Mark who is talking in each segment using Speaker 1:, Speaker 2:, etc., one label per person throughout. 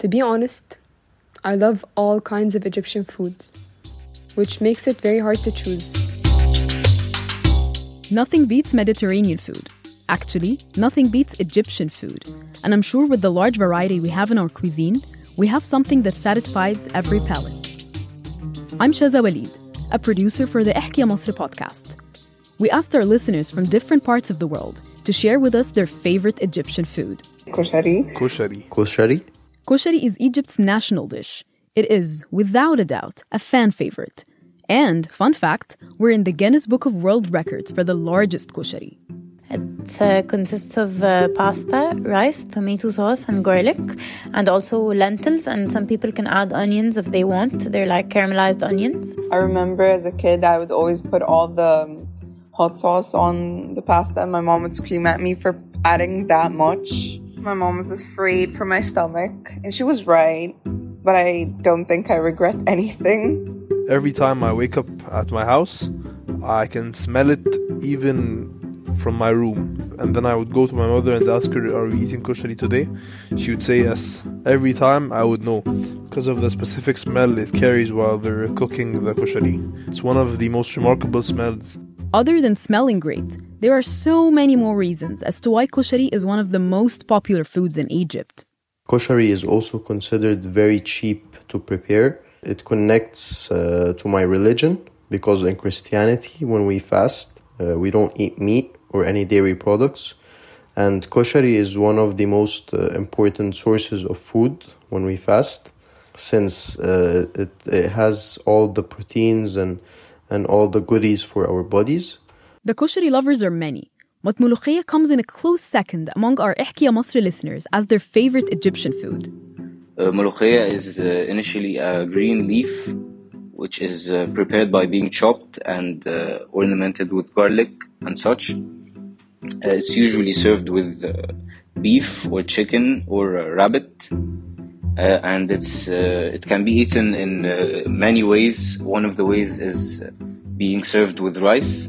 Speaker 1: To be honest, I love all kinds of Egyptian foods, which makes it very hard to choose.
Speaker 2: Nothing beats Mediterranean food. Actually, nothing beats Egyptian food. And I'm sure with the large variety we have in our cuisine, we have something that satisfies every palate. I'm Shaza Walid, a producer for the Ehky Ya Masr podcast. We asked our listeners from different parts of the world to share with us their favorite Egyptian food.
Speaker 3: Koshari.
Speaker 4: Koshari.
Speaker 5: Koshari.
Speaker 2: Koshari is Egypt's national dish. It is, without a doubt, a fan favorite. And, fun fact, we're in the Guinness Book of World Records for the largest koshari.
Speaker 6: It uh, consists of uh, pasta, rice, tomato sauce, and garlic, and also lentils. And some people can add onions if they want. They're like caramelized onions.
Speaker 3: I remember as a kid, I would always put all the hot sauce on the pasta, and my mom would scream at me for adding that much. My mom was afraid for my stomach, and she was right, but I don't think I regret anything.
Speaker 4: Every time I wake up at my house, I can smell it even from my room. And then I would go to my mother and ask her, Are we eating koshari today? She would say yes. Every time I would know because of the specific smell it carries while they're cooking the koshari. It's one of the most remarkable smells.
Speaker 2: Other than smelling great, there are so many more reasons as to why koshari is one of the most popular foods in Egypt.
Speaker 5: Koshari is also considered very cheap to prepare. It connects uh, to my religion because in Christianity, when we fast, uh, we don't eat meat or any dairy products. And koshari is one of the most uh, important sources of food when we fast, since uh, it, it has all the proteins and, and all the goodies for our bodies.
Speaker 2: The koshari lovers are many, but mulukhiyah comes in a close second among our Ehky Ya Masr listeners as their favorite Egyptian food.
Speaker 7: Uh, is uh, initially a green leaf which is uh, prepared by being chopped and uh, ornamented with garlic and such. Uh, it's usually served with uh, beef or chicken or rabbit, uh, and it's uh, it can be eaten in many ways. One of the ways is being served with rice,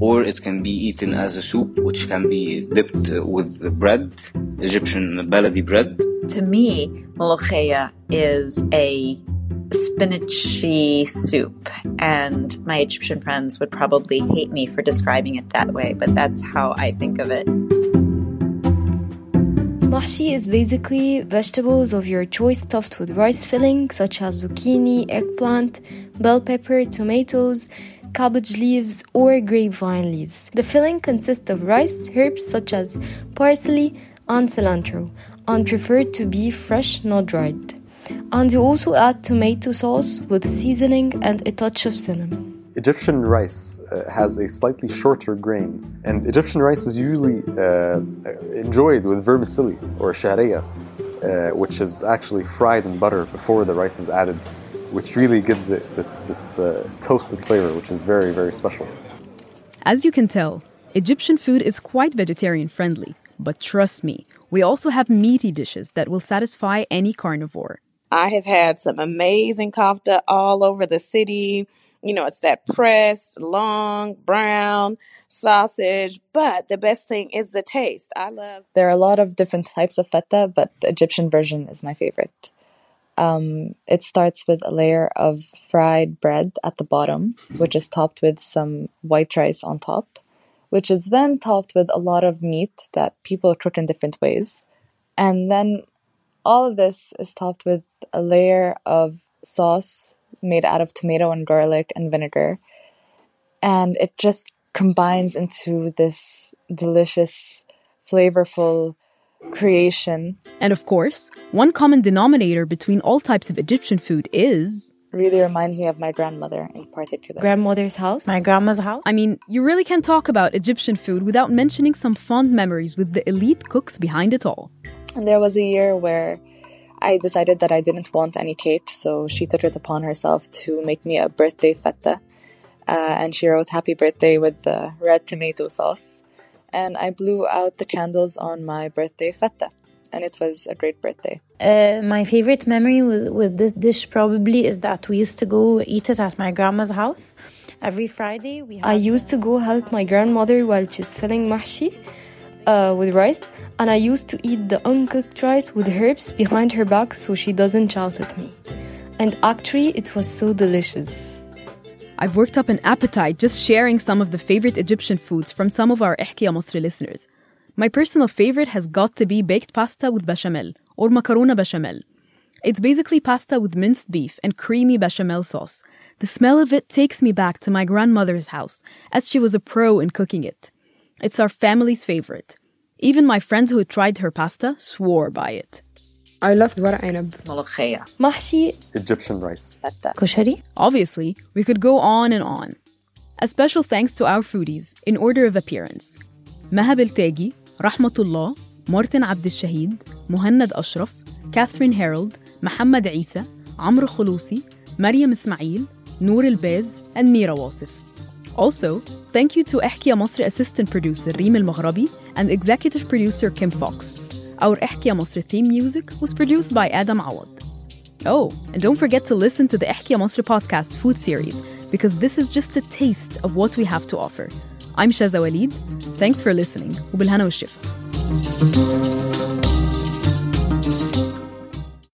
Speaker 7: or it can be eaten as a soup, which can be dipped with bread, Egyptian baladi bread.
Speaker 8: To me, molokhia is a spinachy soup. And my Egyptian friends would probably hate me for describing it that way, but that's how I think of it.
Speaker 9: Mahshi is basically vegetables of your choice stuffed with rice filling such as zucchini, eggplant, bell pepper, tomatoes, cabbage leaves, or grapevine leaves. The filling consists of rice, herbs such as parsley, and cilantro, and preferred to be fresh, not dried. And you also add tomato sauce with seasoning and a touch of cinnamon.
Speaker 10: Egyptian rice uh, has a slightly shorter grain, and Egyptian rice is usually uh, enjoyed with vermicelli or shariya, uh, which is actually fried in butter before the rice is added, which really gives it this, this uh, toasted flavor, which is very, very special.
Speaker 2: As you can tell, Egyptian food is quite vegetarian friendly, but trust me, we also have meaty dishes that will satisfy any carnivore.
Speaker 11: I have had some amazing kofta all over the city. You know, it's that pressed, long, brown sausage, but the best thing is the taste. I love.
Speaker 12: There are a lot of different types of fatta, but the Egyptian version is my favorite. Um, it starts with a layer of fried bread at the bottom, which is topped with some white rice on top, which is then topped with a lot of meat that people cook in different ways. And then all of this is topped with a layer of sauce made out of tomato and garlic and vinegar. And it just combines into this delicious, flavorful creation.
Speaker 2: And of course, one common denominator between all types of Egyptian food is
Speaker 12: really reminds me of my grandmother in particular.
Speaker 9: Grandmother's house?
Speaker 6: My grandma's house?
Speaker 2: I mean, you really can't talk about Egyptian food without mentioning some fond memories with the elite cooks behind it all.
Speaker 12: And there was a year where I decided that I didn't want any cake, so she took it upon herself to make me a birthday fatta. Uh, and she wrote happy birthday with the red tomato sauce. And I blew out the candles on my birthday fatta. And it was a great birthday.
Speaker 6: Uh, my favorite memory with, with this dish probably is that we used to go eat it at my grandma's house every Friday. We
Speaker 9: I used to go help my grandmother while she's filling mahshi uh, with rice, and I used to eat the uncooked rice with herbs behind her back so she doesn't shout at me. And actually, it was so delicious.
Speaker 2: I've worked up an appetite just sharing some of the favorite Egyptian foods from some of our Ehky Ya Masr listeners. My personal favorite has got to be baked pasta with bechamel, or macarona bechamel. It's basically pasta with minced beef and creamy bechamel sauce. The smell of it takes me back to my grandmother's house, as she was a pro in cooking it. It's our family's favorite. Even my friends who tried her pasta swore by it.
Speaker 1: I loved ورق عنب
Speaker 8: ملوخية
Speaker 9: محشي
Speaker 10: Egyptian rice
Speaker 6: كشري
Speaker 2: Obviously, we could go on and on. A special thanks to our foodies in order of appearance. Maha Beltagy, Rahmatullah, Martin Abdel Mohanad Ashraf, Catherine Herrold, Mohammed Eissa, Amr Khulusi, Mariam Ismail, Nour Elbaz, and Mira Wasef. Also, thank you to Ehky Ya Masr assistant producer Reem Elmaghraby and executive producer Kim Fox. Our Ehky Ya Masr theme music was produced by Adam Awad. Oh, and don't forget to listen to the Ehky Ya Masr podcast food series because this is just a taste of what we have to offer. I'm Shaza Walid. Thanks for listening. وبالهنا والشفا.